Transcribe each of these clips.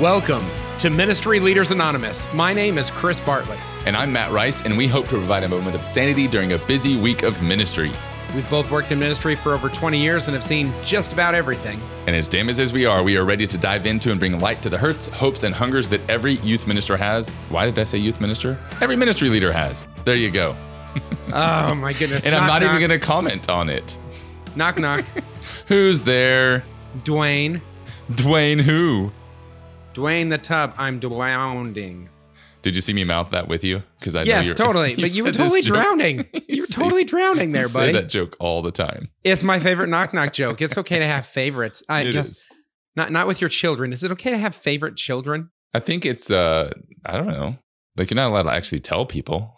Welcome to Ministry Leaders Anonymous. My name is Chris Bartlett. And I'm Matt Rice, and we hope to provide a moment of sanity during a busy week of ministry. We've both worked in ministry for over 20 years and have seen just about everything. And as damaged as we are, we are ready to dive into and bring light to the hurts, hopes, and hungers that every youth minister has. Why did I say youth minister? Every ministry leader has. There you go. Oh my goodness. and I'm Knock, not even going to comment on it. Knock, knock. Who's there? Dwayne. Dwayne who? Dwayne the tub. I'm drowning. Did you see me mouth that with you? Because I know Yes, totally. But you were totally drowning. You were say- totally drowning there, buddy. that joke all the time. It's my favorite knock knock joke. It's okay to have favorites. I It guess is. not not with your children. Is it okay to have favorite children? I think it's uh I don't know. Like you're not allowed to actually tell people.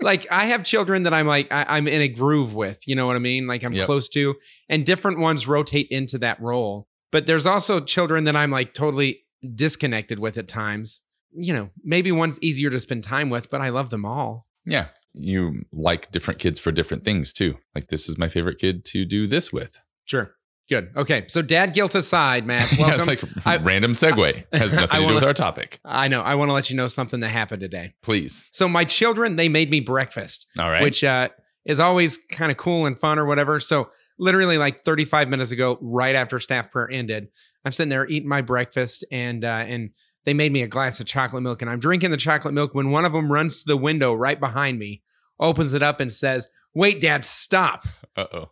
like I have children that I'm like I, I'm in a groove with. You know what I mean? Like I'm Yep. close to, and different ones rotate into that role. But there's also children that I'm like totally disconnected with at times. You know, maybe one's easier to spend time with, but I love them all. yeah. You like different kids for different things too. Like this is my favorite kid to do this with. Sure, good, okay. So dad guilt aside, Matt. yeah, Welcome. it's like I- random segue. Has nothing I to do with our topic. I know. I want to let you know something that happened today. Please. So my children, they made me breakfast. All right. which uh, is always kind of cool and fun or whatever. So literally like 35 minutes ago, right after staff prayer ended, I'm sitting there eating my breakfast and uh, and they made me a glass of chocolate milk and I'm drinking the chocolate milk when one of them runs to the window right behind me, opens it up and says, "Wait, Dad, stop." uh oh.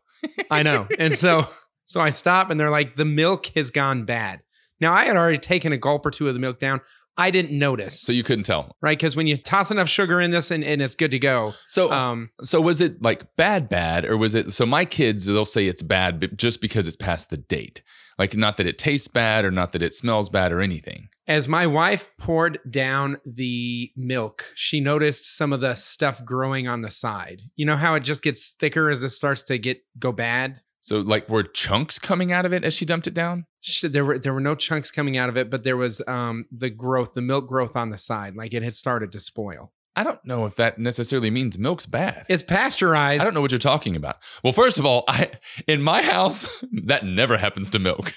I know, and so so I stop and they're like, "The milk has gone bad." Now I had already taken a gulp or two of the milk down. I didn't notice, So you couldn't tell. right? Because when you toss enough sugar in this and, and it's good to go. So Um, so was it like bad bad or was it so my kids they'll say it's bad but just because it's past the date. Like not that it tastes bad or not that it smells bad or anything. As my wife poured down the milk, she noticed some of the stuff growing on the side. You know how it just gets thicker as it starts to get go bad? So like were chunks coming out of it as she dumped it down? There were there were no chunks coming out of it, but there was um the growth, the milk growth on the side, like it had started to spoil. I don't know if that necessarily means milk's bad. It's pasteurized. I don't know what you're talking about. Well, first of all, I in my house that never happens to milk.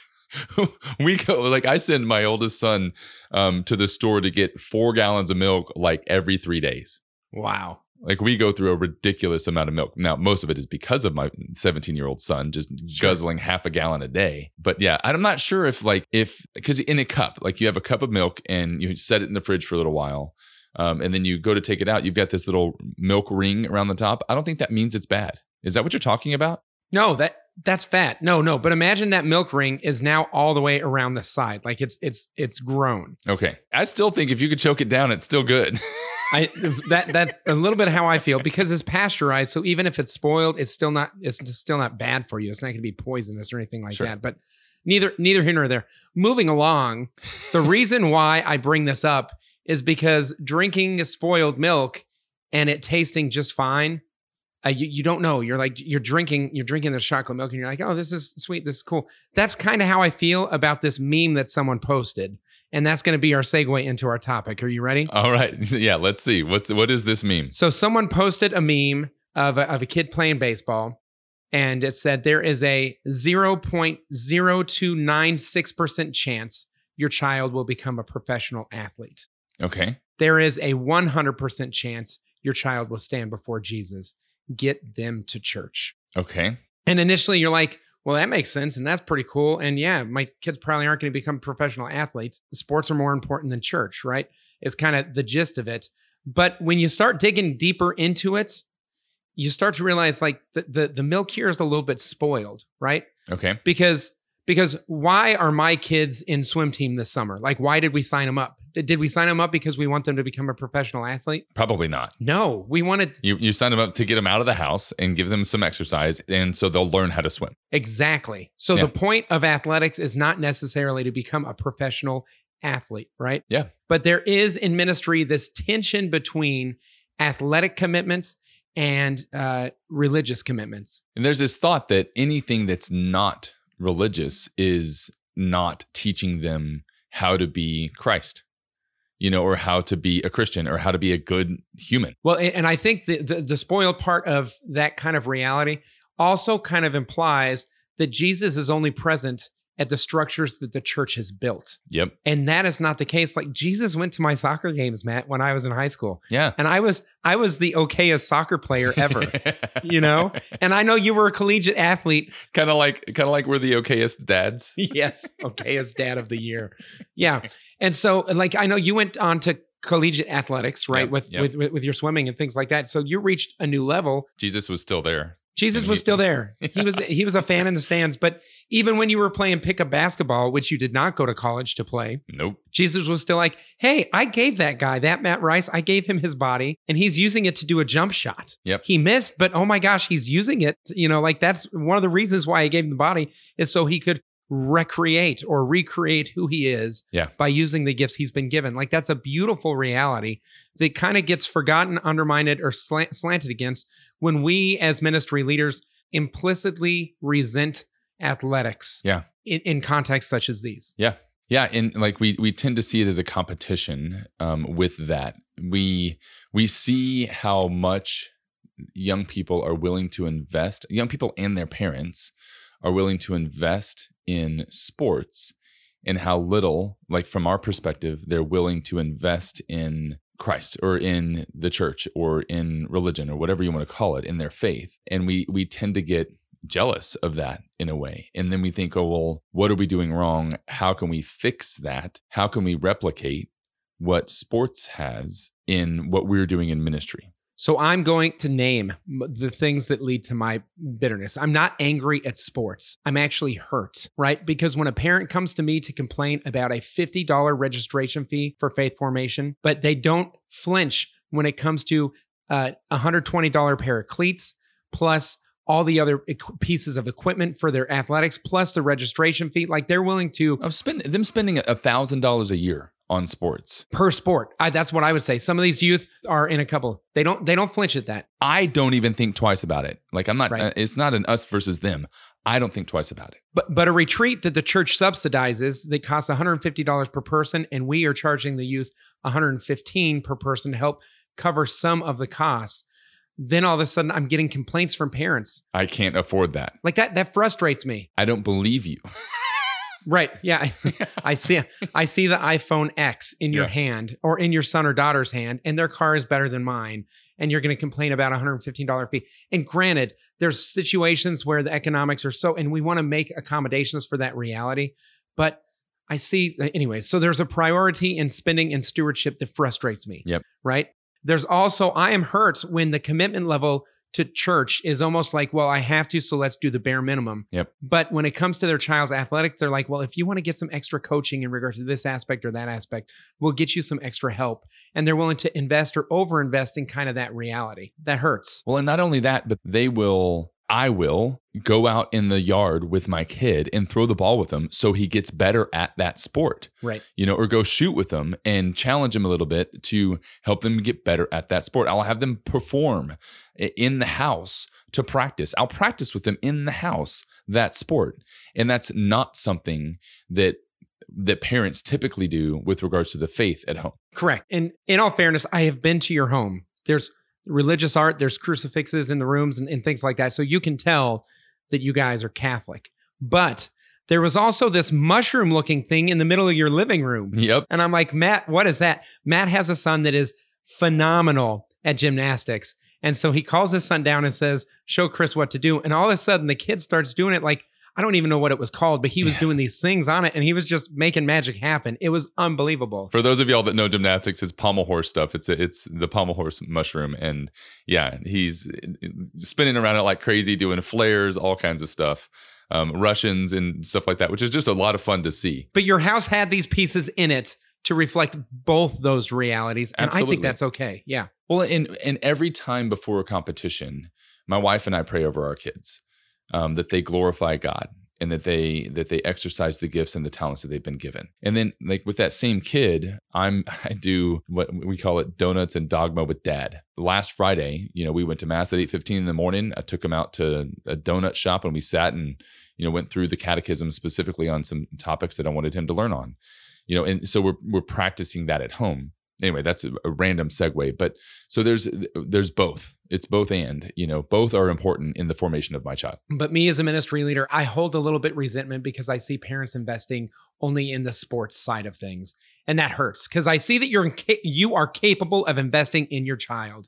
we go like I send my oldest son um, to the store to get four gallons of milk like every three days. Wow. Like we go through a ridiculous amount of milk. Now, most of it is because of my 17 year old son just Sure. guzzling half a gallon a day. But yeah, I'm not sure if like if because in a cup, like you have a cup of milk and you set it in the fridge for a little while. Um, and then you go to take it out, you've got this little milk ring around the top. I don't think that means it's bad. Is that what you're talking about? No, that that's fat. No, no. But imagine that milk ring is now all the way around the side, like it's it's it's grown. Okay. I still think if you could choke it down, it's still good. I that that a little bit how I feel because it's pasteurized. So even if it's spoiled, it's still not it's still not bad for you. It's not going to be poisonous or anything like Sure. that. But neither neither here nor there. Moving along, the reason why I bring this up is because drinking spoiled milk and it tasting just fine. Uh, you, you don't know. You're like you're drinking you're drinking this chocolate milk and you're like, oh, this is sweet. This is cool. That's kind of how I feel about this meme that someone posted, and that's going to be our segue into our topic. Are you ready? All right. Yeah. Let's see. What's what is this meme? So someone posted a meme of a, of a kid playing baseball, and it said there is a 0.0296% chance your child will become a professional athlete. Okay. There is a 100% chance your child will stand before Jesus. Get them to church. Okay. And initially you're like, well, that makes sense. And that's pretty cool. And yeah, my kids probably aren't going to become professional athletes. Sports are more important than church, right? It's kind of the gist of it. But when you start digging deeper into it, you start to realize like the, the, the milk here is a little bit spoiled, right? Okay. Because because why are my kids in swim team this summer? Like, why did we sign them up? Did, we sign them up because we want them to become a professional athlete? Probably not. No, we wanted You you sign them up to get them out of the house and give them some exercise, and so they'll learn how to swim. Exactly. So Yeah. the point of athletics is not necessarily to become a professional athlete, right? Yeah. But there is in ministry this tension between athletic commitments and uh, religious commitments. And there's this thought that anything that's not religious is not teaching them how to be Christ, you know, or how to be a Christian or how to be a good human. Well, and I think the, the the spoiled part of that kind of reality also kind of implies that Jesus is only present at the structures that the church has built. Yep. And that is not the case. Like Jesus went to my soccer games, Matt, when I was in high school. Yeah. And I was I was the okayest soccer player ever. you know? And I know you were a collegiate athlete. kind of like kind of like we're the okayest dads. yes, okayest dad of the year. Yeah. And so like I know you went on to collegiate athletics, right? Yep, with, yep. with with with your swimming and things like that. So you reached a new level. Jesus was still there. Jesus was still there. He was he was a fan in the stands, but even when you were playing pickup basketball, which you did not go to college to play, Nope. Jesus was still like, "Hey, I gave that guy, that Matt Rice, I gave him his body and he's using it to do a jump shot." Yep. He missed, but oh my gosh, he's using it. You know, like that's one of the reasons why he gave him the body is so he could recreate or recreate who he is Yeah. by using the gifts he's been given. Like that's a beautiful reality that kind of gets forgotten, undermined, or slant, slanted against when we as ministry leaders implicitly resent athletics. Yeah. In, in contexts such as these. Yeah, Yeah, and like we we tend to see it as a competition um, with that. We we see how much young people are willing to invest. Young people and their parents are willing to invest in sports, and how little, like from our perspective, they're willing to invest in Christ or in the church or in religion or whatever you want to call it in their faith. And we we tend to get jealous of that in a way. And then we think, oh, well, what are we doing wrong? How can we fix that? How can we replicate what sports has in what we're doing in ministry? So I'm going to name the things that lead to my bitterness. I'm not angry at sports. I'm actually hurt, right? Because when a parent comes to me to complain about a $50 registration fee for faith formation, but they don't flinch when it comes to uh, a $120 pair of cleats plus all the other pieces of equipment for their athletics plus the registration fee, like they're willing to Of spend them spending a thousand dollars a year on sports. per sport. I, that's what I would say. Some of these youth are in a couple. They don't. They don't flinch at that. I don't even think twice about it. Like I'm not. Right. uh, it's not an us versus them. I don't think twice about it. But but a retreat that the church subsidizes that costs $150 per person, and we are charging the youth $115 per person to help cover some of the costs. Then all of a sudden, I'm getting complaints from parents I can't afford that. like that. That frustrates me. I don't believe you. Right? Yeah. I, see. I see the iPhone X in your Yeah. hand or in your son or daughter's hand, and their car is better than mine, and you're going to complain about a $115 fee. And granted, there's situations where the economics are so, and we want to make accommodations for that reality. But I see, anyway, so there's a priority in spending and stewardship that frustrates me. Yep. Right. There's also, I am hurt when the commitment level to church is almost like, well, I have to, so let's do the bare minimum. Yep. But when it comes to their child's athletics, they're like, well, if you want to get some extra coaching in regards to this aspect or that aspect, we'll get you some extra help. And they're willing to invest or overinvest in kind of that reality. That hurts. Well, and not only that, but they will, I will go out in the yard with my kid and throw the ball with him so he gets better at that sport, Right. you know, or go shoot with them and challenge him a little bit to help them get better at that sport. I'll have them perform in the house to practice. I'll practice with them in the house that sport. And that's not something that that parents typically do with regards to the faith at home. Correct. And in all fairness, I have been to your home. There's religious art, there's crucifixes in the rooms and, and things like that. So you can tell that you guys are Catholic. But there was also this mushroom looking thing in the middle of your living room. Yep. And I'm like, Matt, what is that? Matt has a son that is phenomenal at gymnastics. And so he calls his son down and says, Show Chris what to do. And all of a sudden, the kid starts doing it like, I don't even know what it was called, but he was Yeah. doing these things on it and he was just making magic happen. It was unbelievable. For those of y'all that know gymnastics, it's pommel horse stuff. It's it's the pommel horse mushroom, and yeah, he's spinning around it like crazy, doing flares, all kinds of stuff, um, Russians and stuff like that, which is just a lot of fun to see. But your house had these pieces in it to reflect both those realities. And I think that's okay. Yeah. Well, and and every time before a competition, my wife and I pray over our kids um, that they glorify God and that they that they exercise the gifts and the talents that they've been given. And then, like with that same kid, I'm I do what we call it donuts and dogma with dad. Last Friday, you know, we went to mass at eight fifteen in the morning. I took him out to a donut shop and we sat and you know went through the catechism specifically on some topics that I wanted him to learn on. You know, and so we're we're practicing that at home anyway, that's a, random segue. But so there's there's both. It's both and you know both are important in the formation of my child. But me as a ministry leader, I hold a little bit resentment because I see parents investing only in the sports side of things, and that hurts because I see that you're you are capable of investing in your child.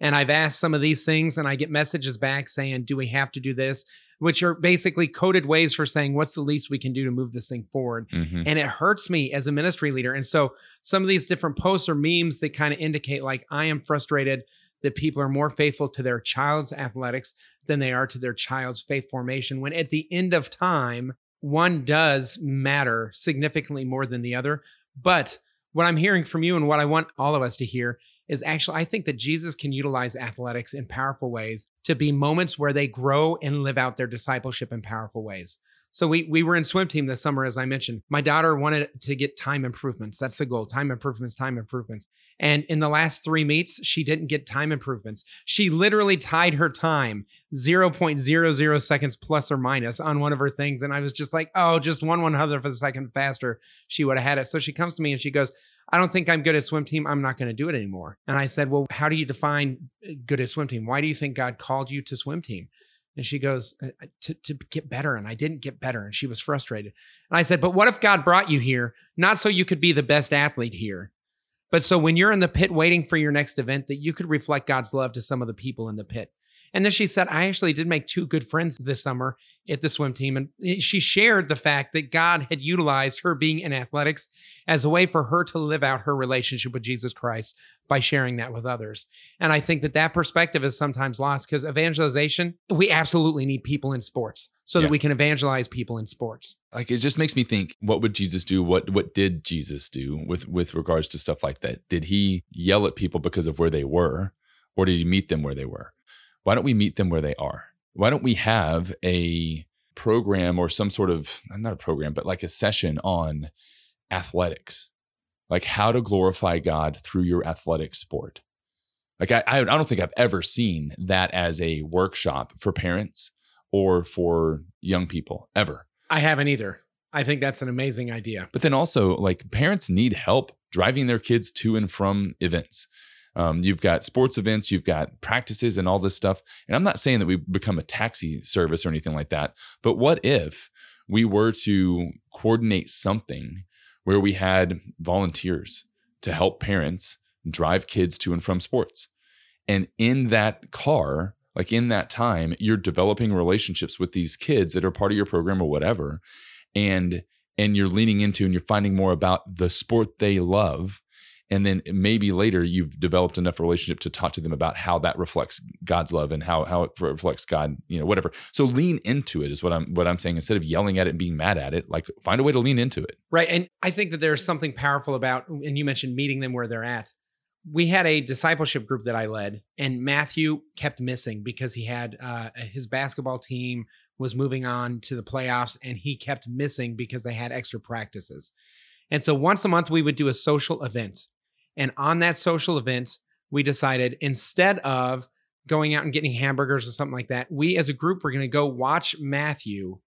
And I've asked some of these things, and I get messages back saying, "Do we have to do this?" Which are basically coded ways for saying, "What's the least we can do to move this thing forward?" Mhm. and it hurts me as a ministry leader. And so some of these different posts or memes that kind of indicate like I am frustrated that people are more faithful to their child's athletics than they are to their child's faith formation. When at the end of time, one does matter significantly more than the other. But what I'm hearing from you and what I want all of us to hear is actually, I think that Jesus can utilize athletics in powerful ways to be moments where they grow and live out their discipleship in powerful ways. So we we were in swim team this summer, as I mentioned. My daughter wanted to get time improvements. That's the goal: time improvements, time improvements. And in the last three meets, she didn't get time improvements. She literally tied her time 0.00 seconds plus or minus on one of her things. And I was just like, oh, just one one hundredth of a second faster, she would have had it. So she comes to me and she goes, I don't think I'm good at swim team. I'm not going to do it anymore. And I said, Well, how do you define uh, good at swim team? Why do you think God called you to swim team? And she goes, "Uh, to, to get better. And I didn't get better. And she was frustrated. And I said, But what if God brought you here, not so you could be the best athlete here, but so when you're in the pit waiting for your next event, that you could reflect God's love to some of the people in the pit? And then she said, I actually did make two good friends this summer at the swim team. And eh, she shared the fact that God had utilized her being in athletics as a way for her to live out her relationship with Jesus Christ by sharing that with others. And I think that that perspective is sometimes lost because evangelization, we absolutely need people in sports so Yeah. that we can evangelize people in sports. like it just makes me think what would jesus do what what did jesus do with with regards to stuff like that did he yell at people because of where they were or did he meet them where they were why don't we meet them where they are why don't we have a program or some sort of not a program but like a session on athletics like how to glorify god through your athletic sport like i i don't think i've ever seen that as a workshop for parents or for young people ever I haven't either. I think that's an amazing idea. but then also, like parents need help driving their kids to and from events. Um, you've got sports events, you've got practices, and all this stuff. And I'm not saying that we become a taxi service or anything like that. But what if we were to coordinate something where we had volunteers to help parents drive kids to and from sports? And in that car, like in that time, you're developing relationships with these kids that are part of your program or whatever. And and you're leaning into and you're finding more about the sport they love. And then maybe later you've developed enough relationship to talk to them about how that reflects God's love and how how it reflects God, you know, whatever. So lean into it is what I'm what I'm saying. Instead of yelling at it and being mad at it, like find a way to lean into it. Right. And I think that there's something powerful about, and you mentioned meeting them where they're at. We had a discipleship group that I led, and Matthew kept missing because he had uh, his basketball team was moving on to the playoffs, and he kept missing because they had extra practices. And so once a month, we would do a social event. And on that social event, we decided instead of going out and getting hamburgers or something like that, we as a group were going to go watch Matthew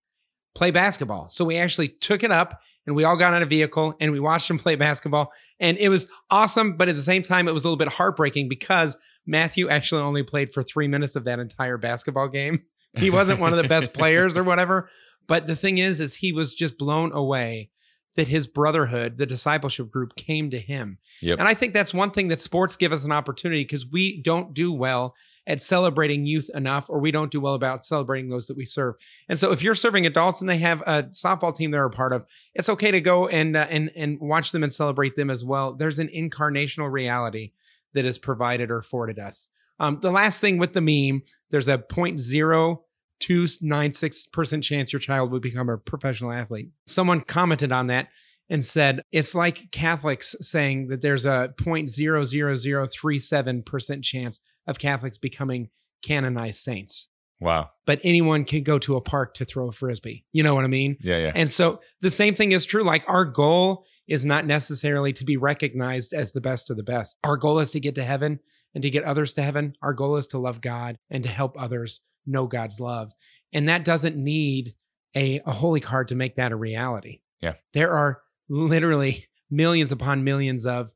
play basketball. So we actually took it up and we all got on a vehicle and we watched him play basketball. And it was awesome. But at the same time, it was a little bit heartbreaking because Matthew actually only played for three minutes of that entire basketball game. He wasn't one of the best players or whatever. But the thing is, is he was just blown away that his brotherhood, the discipleship group, came to him. Yep. And I think that's one thing that sports give us an opportunity because we don't do well at celebrating youth enough, or we don't do well about celebrating those that we serve. And so, if you're serving adults and they have a softball team they're a part of, it's okay to go and uh, and and watch them and celebrate them as well. There's an incarnational reality that is provided or afforded us. Um, the last thing with the meme, there's a point zero two nine six percent chance your child would become a professional athlete. Someone commented on that and said it's like Catholics saying that there's a point zero zero zero three seven percent chance of Catholics becoming canonized saints. Wow. But anyone can go to a park to throw a frisbee. You know what I mean? Yeah, yeah. And so the same thing is true. Like our goal is not necessarily to be recognized as the best of the best. Our goal is to get to heaven and to get others to heaven. Our goal is to love God and to help others know God's love. And that doesn't need a, a holy card to make that a reality. Yeah. There are literally millions upon millions of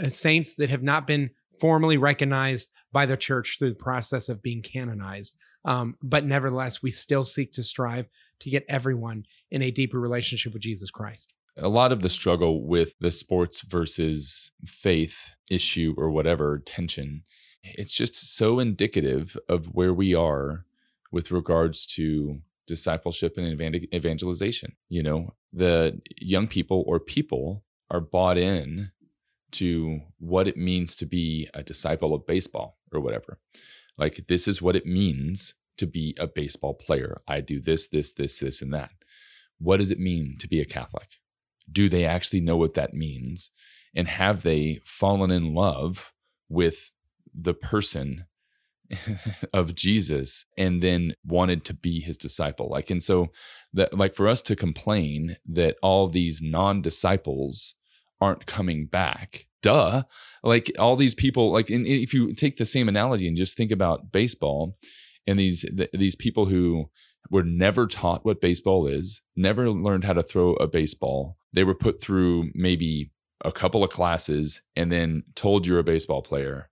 uh, saints that have not been formally recognized by the church through the process of being canonized. Um, but nevertheless, we still seek to strive to get everyone in a deeper relationship with Jesus Christ. A lot of the struggle with the sports versus faith issue or whatever tension, it's just so indicative of where we are with regards to discipleship and evangelization. You know, the young people or people are bought in to what it means to be a disciple of baseball or whatever. Like, this is what it means to be a baseball player. I do this, this, this, this, and that. What does it mean to be a Catholic? Do they actually know what that means? And have they fallen in love with the person of Jesus and then wanted to be his disciple. Like, and so that, like, for us to complain that all these non disciples aren't coming back, duh. Like, all these people, like, in, if you take the same analogy and just think about baseball and these, th- these people who were never taught what baseball is, never learned how to throw a baseball, they were put through maybe a couple of classes and then told you're a baseball player.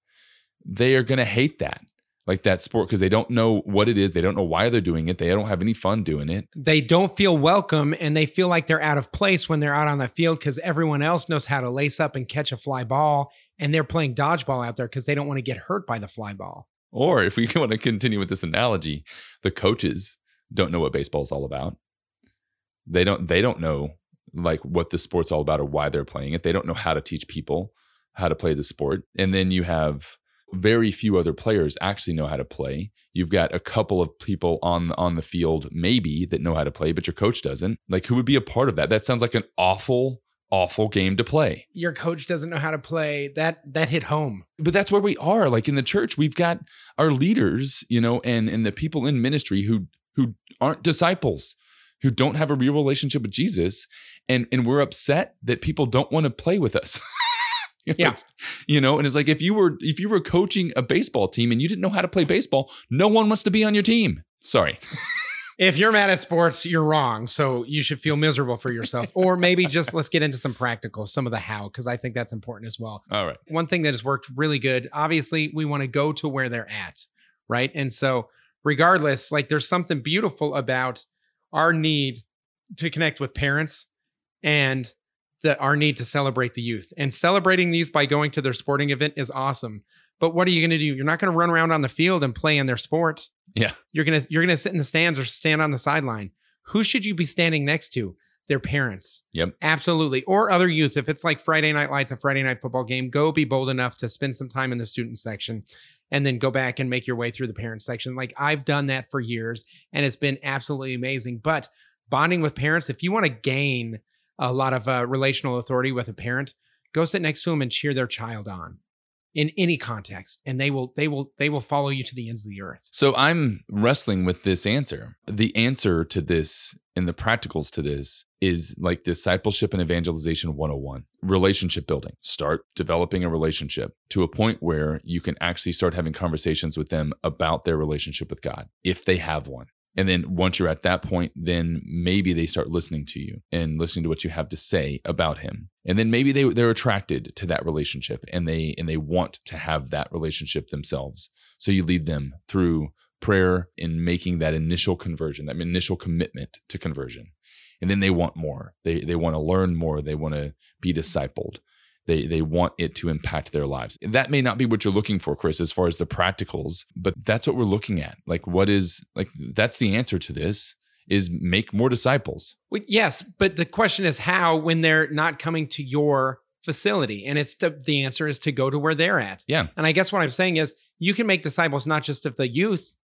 They are going to hate that like that sport because they don't know what it is. They don't know why they're doing it. They don't have any fun doing it. They don't feel welcome and they feel like they're out of place when they're out on the field because everyone else knows how to lace up and catch a fly ball and they're playing dodgeball out there because they don't want to get hurt by the fly ball. Or if we want to continue with this analogy, the coaches don't know what baseball is all about. They don't they don't know like what the sport's all about or why they're playing it. They don't know how to teach people how to play the sport. And then you have very few other players actually know how to play. You've got a couple of people on on the field maybe that know how to play, but your coach doesn't. Like who would be a part of that? That sounds like an awful awful game to play. Your coach doesn't know how to play. That that hit home. But that's where we are. Like in the church, we've got our leaders, you know, and and the people in ministry who who aren't disciples, who don't have a real relationship with Jesus, and and we're upset that people don't want to play with us. yeah. you know, and it's like if you were if you were coaching a baseball team and you didn't know how to play baseball, no one wants to be on your team. Sorry. if you're mad at sports, you're wrong. So you should feel miserable for yourself. or maybe just let's get into some practical, some of the how, because I think that's important as well. All right. One thing that has worked really good, obviously, we want to go to where they're at, right? And so, regardless, like there's something beautiful about our need to connect with parents and that our need to celebrate the youth. And celebrating the youth by going to their sporting event is awesome. But what are you going to do? You're not going to run around on the field and play in their sport. Yeah. You're going to you're going to sit in the stands or stand on the sideline. Who should you be standing next to? Their parents. Yep. Absolutely. Or other youth. If it's like Friday night lights, a Friday night football game, go be bold enough to spend some time in the student section and then go back and make your way through the parent section. Like I've done that for years and it's been absolutely amazing. But bonding with parents, if you want to gain a lot of uh, relational authority with a parent, go sit next to them and cheer their child on in any context and they will they will they will follow you to the ends of the earth. So i'm wrestling with this answer. The answer to this and the practicals to this is like discipleship and evangelization 101 relationship building. Start developing a relationship to a point where you can actually start having conversations with them about their relationship with god if they have one and then once you're at that point, then maybe they start listening to you and listening to what you have to say about him. And then maybe they they're attracted to that relationship and they and they want to have that relationship themselves. So you lead them through prayer in making that initial conversion, that initial commitment to conversion. And then they want more. They they want to learn more. They want to be discipled. They they want it to impact their lives. That may not be what you're looking for, Chris, as far as the practicals, but that's what we're looking at. Like what is like that's the answer to this is make more disciples. Well, yes, but the question is how when they're not coming to your facility and it's to, the answer is to go to where they're at. Yeah. And I guess what I'm saying is you can make disciples not just of the youth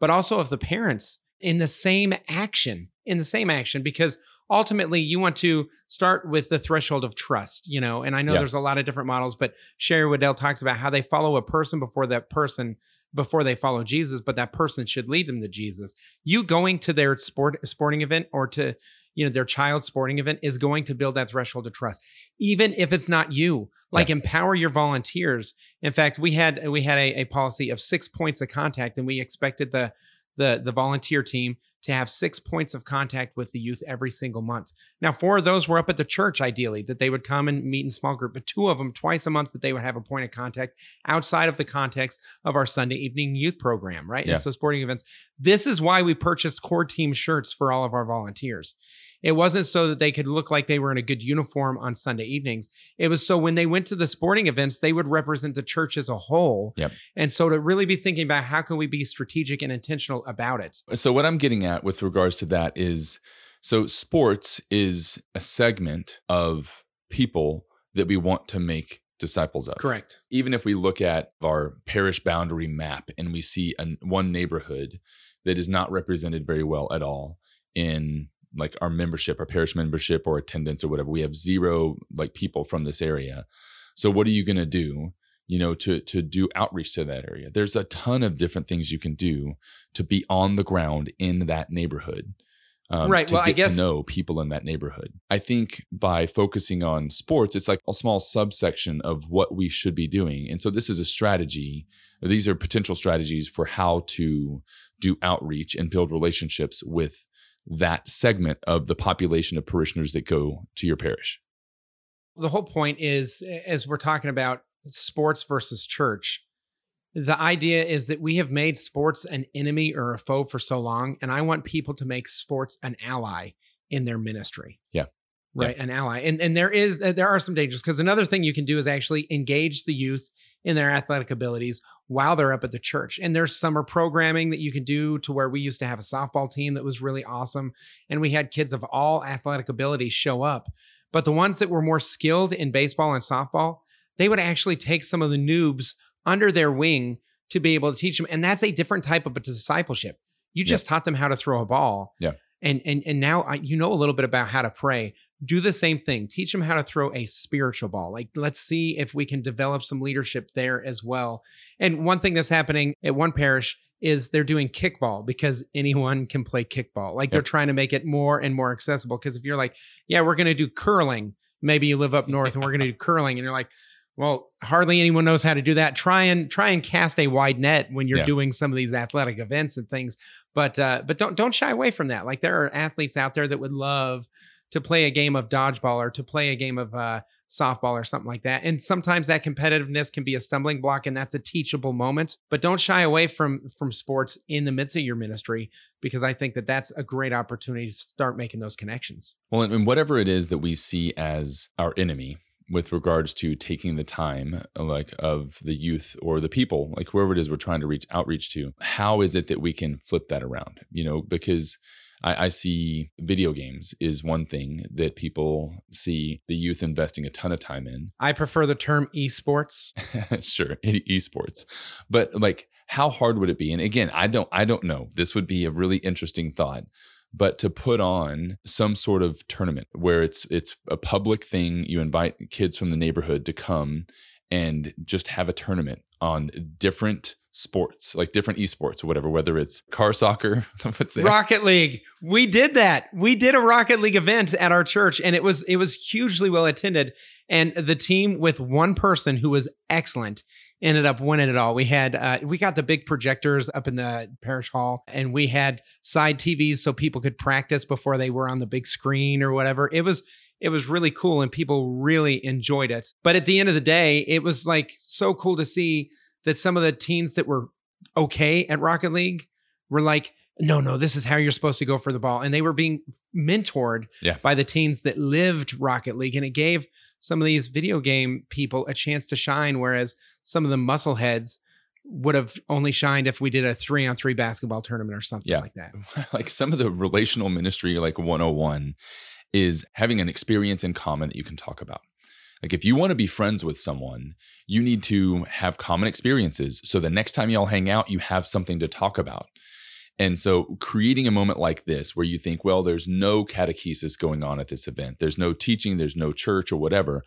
but also of the parents in the same action, in the same action because ultimately you want to start with the threshold of trust, you know. And I know yeah. there's a lot of different models, but Sherry Weddell talks about how they follow a person before that person before they follow Jesus, but that person should lead them to Jesus. You going to their sport sporting event or to you know their child's sporting event is going to build that threshold of trust even if it's not you like yeah. empower your volunteers in fact we had we had a, a policy of six points of contact and we expected the the the volunteer team to have six points of contact with the youth every single month. Now, four of those were up at the church, ideally, that they would come and meet in small group, but two of them twice a month that they would have a point of contact outside of the context of our Sunday evening youth program, right? Yeah. And so sporting events. This is why we purchased core team shirts for all of our volunteers. It wasn't so that they could look like they were in a good uniform on Sunday evenings. It was so when they went to the sporting events, they would represent the church as a whole. Yep. And so to really be thinking about how can we be strategic and intentional about it. So what I'm getting at with regards to that is so sports is a segment of people that we want to make disciples of. Correct. Even if we look at our parish boundary map and we see an, one neighborhood that is not represented very well at all in like our membership, our parish membership or attendance or whatever, we have zero like people from this area. So what are you going to do? You know, to to do outreach to that area. There's a ton of different things you can do to be on the ground in that neighborhood. Um, Right, To well, I guess- to know people in that neighborhood. I think by focusing on sports, it's like a small subsection of what we should be doing. And so this is a strategy. These are potential strategies for how to do outreach and build relationships with that segment of the population of parishioners that go to your parish. the whole point is as we're talking about sports versus church the idea is that we have made sports an enemy or a foe for so long and i want people to make sports an ally in their ministry Yeah. right an ally and and there is there are some dangers because another thing you can do is actually engage the youth in their athletic abilities while they're up at the church and there's summer programming that you can do to where we used to have a softball team that was really awesome and we had kids of all athletic abilities show up but the ones that were more skilled in baseball and softball, they would actually take some of the noobs under their wing to be able to teach them. And that's a different type of discipleship. You just taught them how to throw a ball. Yeah. And and and now I, you know a little bit about how to pray. Do the same thing. Teach them how to throw a spiritual ball. Like let's see if we can develop some leadership there as well. And one thing that's happening at one parish is they're doing kickball because anyone can play kickball. Like they're trying to make it more and more accessible. Because if you're like, yeah, we're going to do curling. Maybe you live up north and we're going to do curling, and you're like, well, hardly anyone knows how to do that. Try and try and cast a wide net when you're Yeah. doing some of these athletic events and things. But uh, but don't don't shy away from that. Like there are athletes out there that would love to play a game of dodgeball or to play a game of uh, softball or something like that. And sometimes that competitiveness can be a stumbling block, and that's a teachable moment. But don't shy away from from sports in the midst of your ministry because I think that that's a great opportunity to start making those connections. Well, and- whatever it is that we see as our enemy with regards to taking the time like of the youth or the people, like whoever it is we're trying to reach outreach to, how is it that we can flip that around? You know, because I, I see video games is one thing that people see the youth investing a ton of time in. I prefer the term esports. sure esports but like how hard would it be and again i don't i don't know this would be a really interesting thought but to put on some sort of tournament where it's it's a public thing you invite kids from the neighborhood to come and just have a tournament on different sports like different esports or whatever whether it's car soccer what's Rocket League. We did that. We did a Rocket League event at our church and it was it was hugely well attended and the team with one person who was excellent ended up winning it all. We had uh, we got the big projectors up in the parish hall and we had side TVs so people could practice before they were on the big screen or whatever. It was it was really cool and people really enjoyed it. But at the end of the day, it was like so cool to see that some of the teens that were okay at Rocket League were like, no, no, this is how you're supposed to go for the ball. And they were being mentored Yeah. by the teens that lived Rocket League. And it gave some of these video game people a chance to shine, whereas some of the muscle heads would have only shined if we did a three on three basketball tournament or something Yeah. like that. like some of the relational ministry like 101 is having an experience in common that you can talk about like if you want to be friends with someone you need to have common experiences so the next time y'all hang out you have something to talk about. And so creating a moment like this where you think well there's no catechesis going on at this event. There's no teaching there's no church or whatever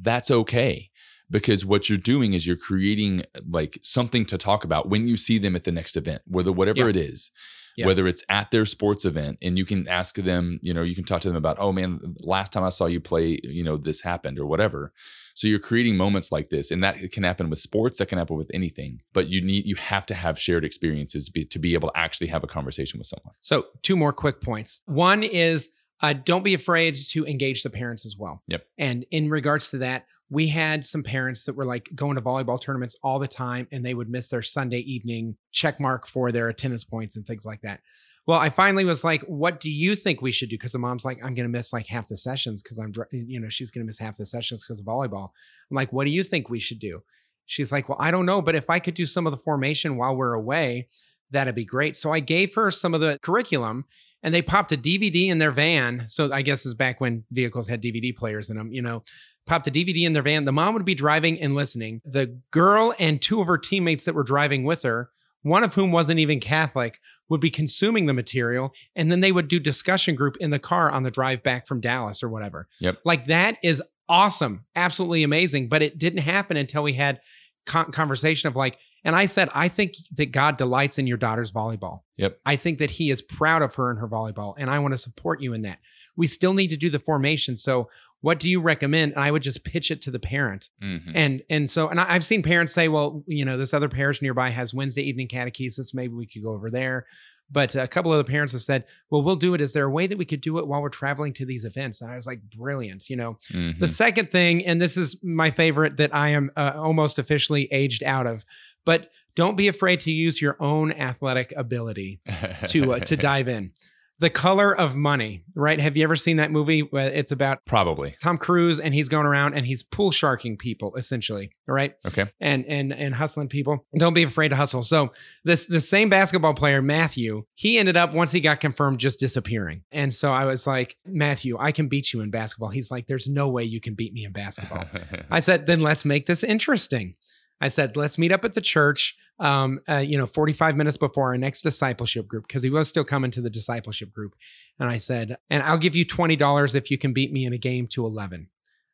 that's okay because what you're doing is you're creating like something to talk about when you see them at the next event whether whatever Yeah. it is Yes. whether it's at their sports event and you can ask them, you know, you can talk to them about, oh man, last time I saw you play, you know, this happened or whatever. So you're creating moments like this, and that can happen with sports. That can happen with anything. But you need, you have to have shared experiences to be to be able to actually have a conversation with someone. So, two more quick points. One is uh, don't be afraid to engage the parents as well. Yep. And in regards to that, we had some parents that were like going to volleyball tournaments all the time and they would miss their Sunday evening check mark for their attendance points and things like that. Well, I finally was like, what do you think we should do? Because the mom's like, I'm going to miss like half the sessions because I'm, you know, she's going to miss half the sessions because of volleyball. I'm like, what do you think we should do? She's like, well, I don't know, but if I could do some of the formation while we're away, that'd be great. So I gave her some of the curriculum and they popped a DVD in their van. So I guess it's back when vehicles had DVD players in them, you know, popped a DVD in their van. The mom would be driving and listening. The girl and two of her teammates that were driving with her, one of whom wasn't even Catholic, would be consuming the material. And then they would do discussion group in the car on the drive back from Dallas or whatever. Yep. Like that is awesome, absolutely amazing. But it didn't happen until we had con- conversation of like, and I said, I think that God delights in your daughter's volleyball. Yep. I think that He is proud of her and her volleyball, and I want to support you in that. We still need to do the formation. So, what do you recommend? And I would just pitch it to the parent. Mhm. And and so, and I- I've seen parents say, well, you know, this other parish nearby has Wednesday evening catechesis. Maybe we could go over there. But a couple of the parents have said, well, we'll do it. Is there a way that we could do it while we're traveling to these events? And I was like, brilliant. You know, Mhm. the second thing, and this is my favorite that I am uh, almost officially aged out of, but don't be afraid to use your own athletic ability to uh, to dive in. The color of money, right? Have you ever seen that movie? It's about Probably. Tom Cruise and he's going around and he's pool sharking people, essentially, right? Okay. and and and hustling people. Don't be afraid to hustle. So this the same basketball player Matthew, he ended up once he got confirmed just disappearing. And so I was like, Matthew, I can beat you in basketball. He's like, there's no way you can beat me in basketball. I said, then let's make this interesting. I said, let's meet up at the church, um, uh, you know, 45 minutes before our next discipleship group, because he was still coming to the discipleship group. And I said, and I'll give you $20 if you can beat me in a game to 11.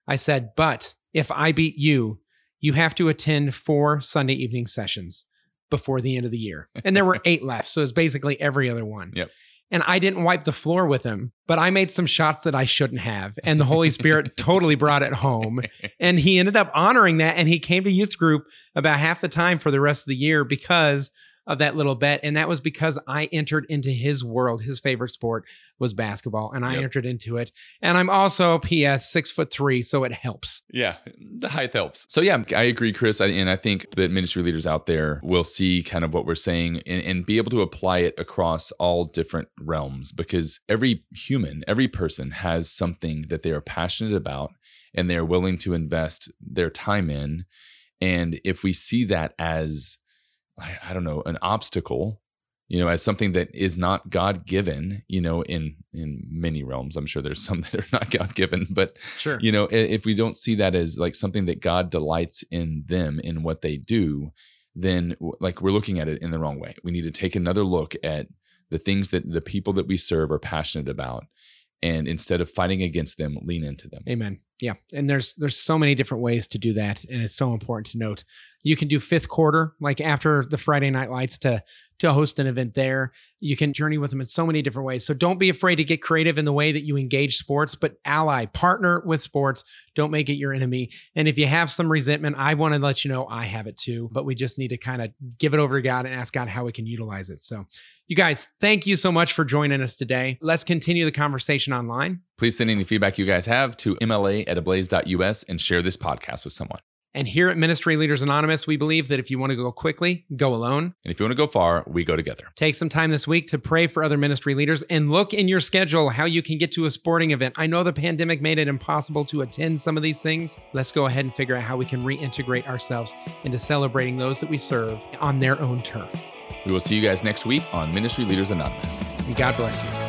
I said, but if I beat you, you have to attend four Sunday evening sessions before the end of the year. And there were eight left. So it's basically every other one. Yep. And I didn't wipe the floor with him, but I made some shots that I shouldn't have. And the Holy Spirit totally brought it home. And he ended up honoring that. And he came to youth group about half the time for the rest of the year because of that little bet. And that was because I entered into his world. His favorite sport was basketball. And I Yep. entered into it. And I'm also PS six foot three, so it helps. Yeah, the height helps. So yeah, I agree, Chris, and I think that ministry leaders out there will see kind of what we're saying and, and be able to apply it across all different realms because every human, every person has something that they are passionate about and they're willing to invest their time in. And if we see that as, I I don't know, an obstacle, you know, as something that is not God given, you know, in in many realms. I'm sure there's some that are not God given, but Sure. you know if we don't see that as like something that god delights in them in what they do then like we're looking at it in the wrong way we need to take another look at the things that the people that we serve are passionate about and instead of fighting against them lean into them Amen. Yeah. And there's there's so many different ways to do that. And it's so important to note. You can do fifth quarter, like after the Friday night lights to to host an event there. You can journey with them in so many different ways. So don't be afraid to get creative in the way that you engage sports, but ally, partner with sports. Don't make it your enemy. And if you have some resentment, I want to let you know I have it too. But we just need to kind of give it over to God and ask God how we can utilize it. So you guys, thank you so much for joining us today. Let's continue the conversation online. Please send any feedback you guys have to mla at ablaze.us and share this podcast with someone And here at Ministry Leaders Anonymous, we believe that if you want to go quickly, go alone. and if you want to go far we go together Take some time this week to pray for other ministry leaders and look in your schedule how you can get to a sporting event. I know the pandemic made it impossible to attend some of these things. Let's go ahead and figure out how we can reintegrate ourselves into celebrating those that we serve on their own turf. we will see you guys next week on ministry leaders anonymous And God bless you.